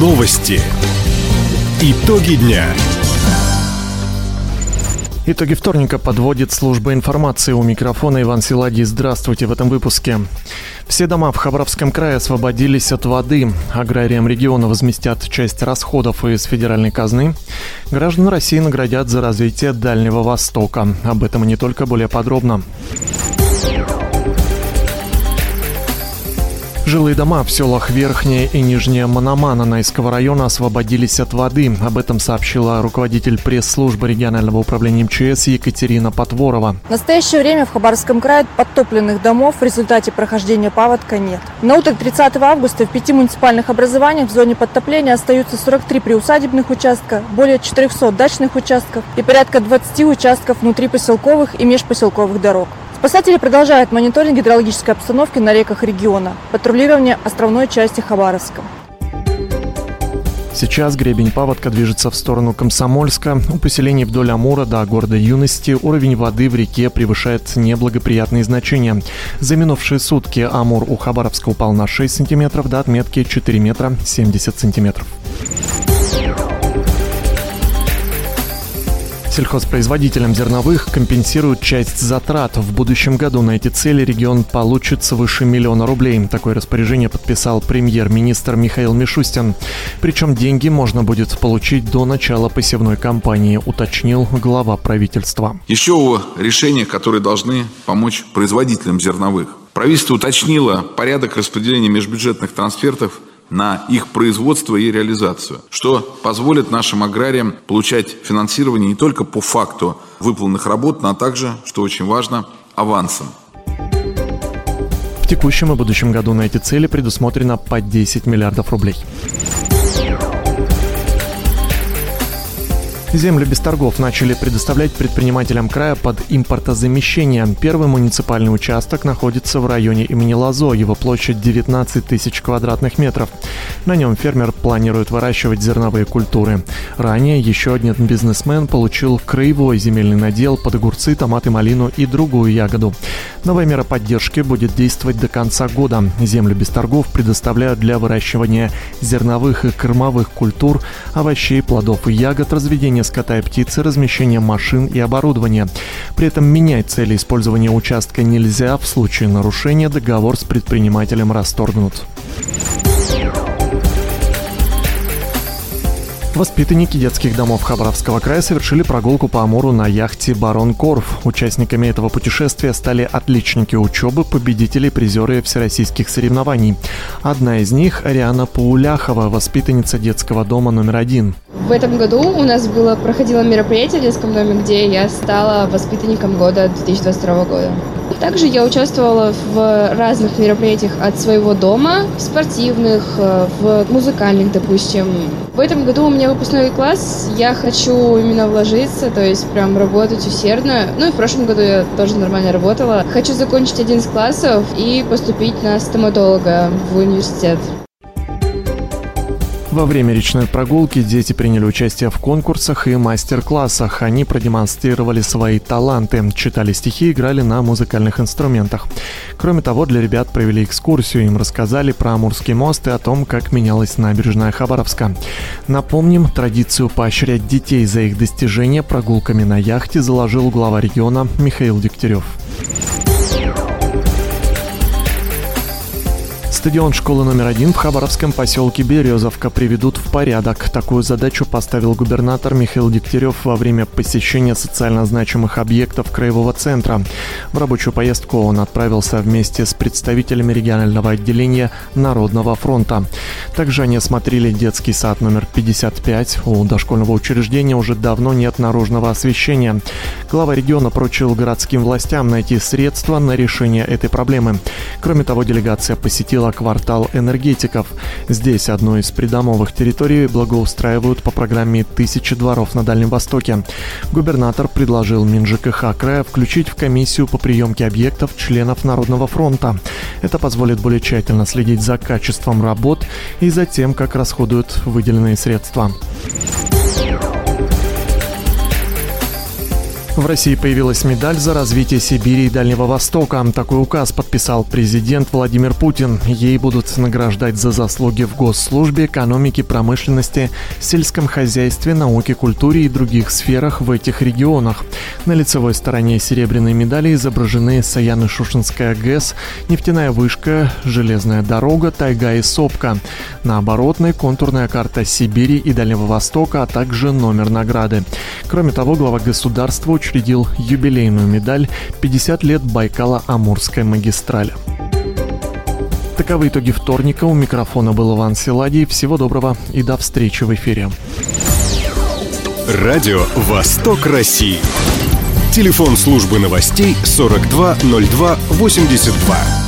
Новости. Итоги дня. Итоги вторника подводит служба информации. У микрофона Иван Силадий. Здравствуйте в этом выпуске. Все дома в Хабаровском крае освободились от воды. Аграриям региона возместят часть расходов из федеральной казны. Граждан России наградят за развитие Дальнего Востока. Об этом и не только более подробно. Жилые дома в селах Верхняя и Нижняя Мономана Найского района освободились от воды. Об этом сообщила руководитель пресс-службы регионального управления МЧС Екатерина Потворова. В настоящее время в Хабаровском крае подтопленных домов в результате прохождения паводка нет. На утро 30 августа в пяти муниципальных образованиях в зоне подтопления остаются 43 приусадебных участка, более 400 дачных участков и порядка 20 участков внутри поселковых и межпоселковых дорог. Спасатели продолжают мониторинг гидрологической обстановки на реках региона, патрулирование островной части Хабаровска. Сейчас гребень паводка движется в сторону Комсомольска. У поселений вдоль Амура до города Юности уровень воды в реке превышает неблагоприятные значения. За минувшие сутки Амур у Хабаровска упал на 6 сантиметров до отметки 4 метра 70 сантиметров. Сельхозпроизводителям зерновых компенсируют часть затрат. В будущем году на эти цели регион получит свыше миллиона рублей. Такое распоряжение подписал премьер-министр Михаил Мишустин. Причем деньги можно будет получить до начала посевной кампании, уточнил глава правительства. Еще решения, которые должны помочь производителям зерновых. Правительство уточнило порядок распределения межбюджетных трансфертов на их производство и реализацию, что позволит нашим аграриям получать финансирование не только по факту выполненных работ, но также, что очень важно, авансом. В текущем и будущем году на эти цели предусмотрено по 10 миллиардов рублей. Землю без торгов начали предоставлять предпринимателям края под импортозамещение. Первый муниципальный участок находится в районе имени Лазо. Его площадь 19 тысяч квадратных метров. На нем фермер планирует выращивать зерновые культуры. Ранее еще один бизнесмен получил краевой земельный надел под огурцы, томаты, малину и другую ягоду. Новая мера поддержки будет действовать до конца года. Землю без торгов предоставляют для выращивания зерновых и кормовых культур, овощей, плодов и ягод, разведения разведения скота и птицы, размещение машин и оборудования. При этом менять цели использования участка нельзя, в случае нарушения договор с предпринимателем расторгнут. Воспитанники детских домов Хабаровского края совершили прогулку по Амуру на яхте «Барон Корф». Участниками этого путешествия стали отличники учебы, победители и призеры всероссийских соревнований. Одна из них – Ариана Пауляхова, воспитанница детского дома номер один. В этом году у нас было, проходило мероприятие в детском доме, где я стала воспитанником года 2022 года. Также я участвовала в разных мероприятиях от своего дома, спортивных, э, в музыкальных, допустим. В этом году у меня выпускной класс, я хочу именно вложиться, то есть прям работать усердно. Ну и в прошлом году я тоже нормально работала. Хочу закончить один из классов и поступить на стоматолога в университет. Во время речной прогулки дети приняли участие в конкурсах и мастер-классах. Они продемонстрировали свои таланты, читали стихи, играли на музыкальных инструментах. Кроме того, для ребят провели экскурсию, им рассказали про Амурский мост и о том, как менялась набережная Хабаровска. Напомним, традицию поощрять детей за их достижения прогулками на яхте заложил глава региона Михаил Дегтярев. Стадион школы номер один в Хабаровском поселке Березовка приведут в порядок. Такую задачу поставил губернатор Михаил Дегтярев во время посещения социально значимых объектов Краевого центра. В рабочую поездку он отправился вместе с представителями регионального отделения Народного фронта. Также они осмотрели детский сад номер 55. У дошкольного учреждения уже давно нет наружного освещения. Глава региона поручил городским властям найти средства на решение этой проблемы. Кроме того, делегация посетила квартал энергетиков. Здесь одну из придомовых территорий благоустраивают по программе «Тысячи дворов на Дальнем Востоке». Губернатор предложил МинЖКХ края включить в комиссию по приемке объектов членов Народного фронта. Это позволит более тщательно следить за качеством работ и за тем, как расходуют выделенные средства. В России появилась медаль за развитие Сибири и Дальнего Востока. Такой указ подписал президент Владимир Путин. Ей будут награждать за заслуги в госслужбе, экономике, промышленности, сельском хозяйстве, науке, культуре и других сферах в этих регионах. На лицевой стороне серебряной медали изображены Саяно-Шушенская ГЭС, нефтяная вышка, железная дорога, тайга и сопка. На оборотной контурная карта Сибири и Дальнего Востока, а также номер награды. Кроме того, глава государства учредил юбилейную медаль «50 лет Байкала-Амурской магистрали». Таковы итоги вторника. У микрофона был Иван Силадий. Всего доброго и до встречи в эфире. Радио «Восток России». Телефон службы новостей 420282.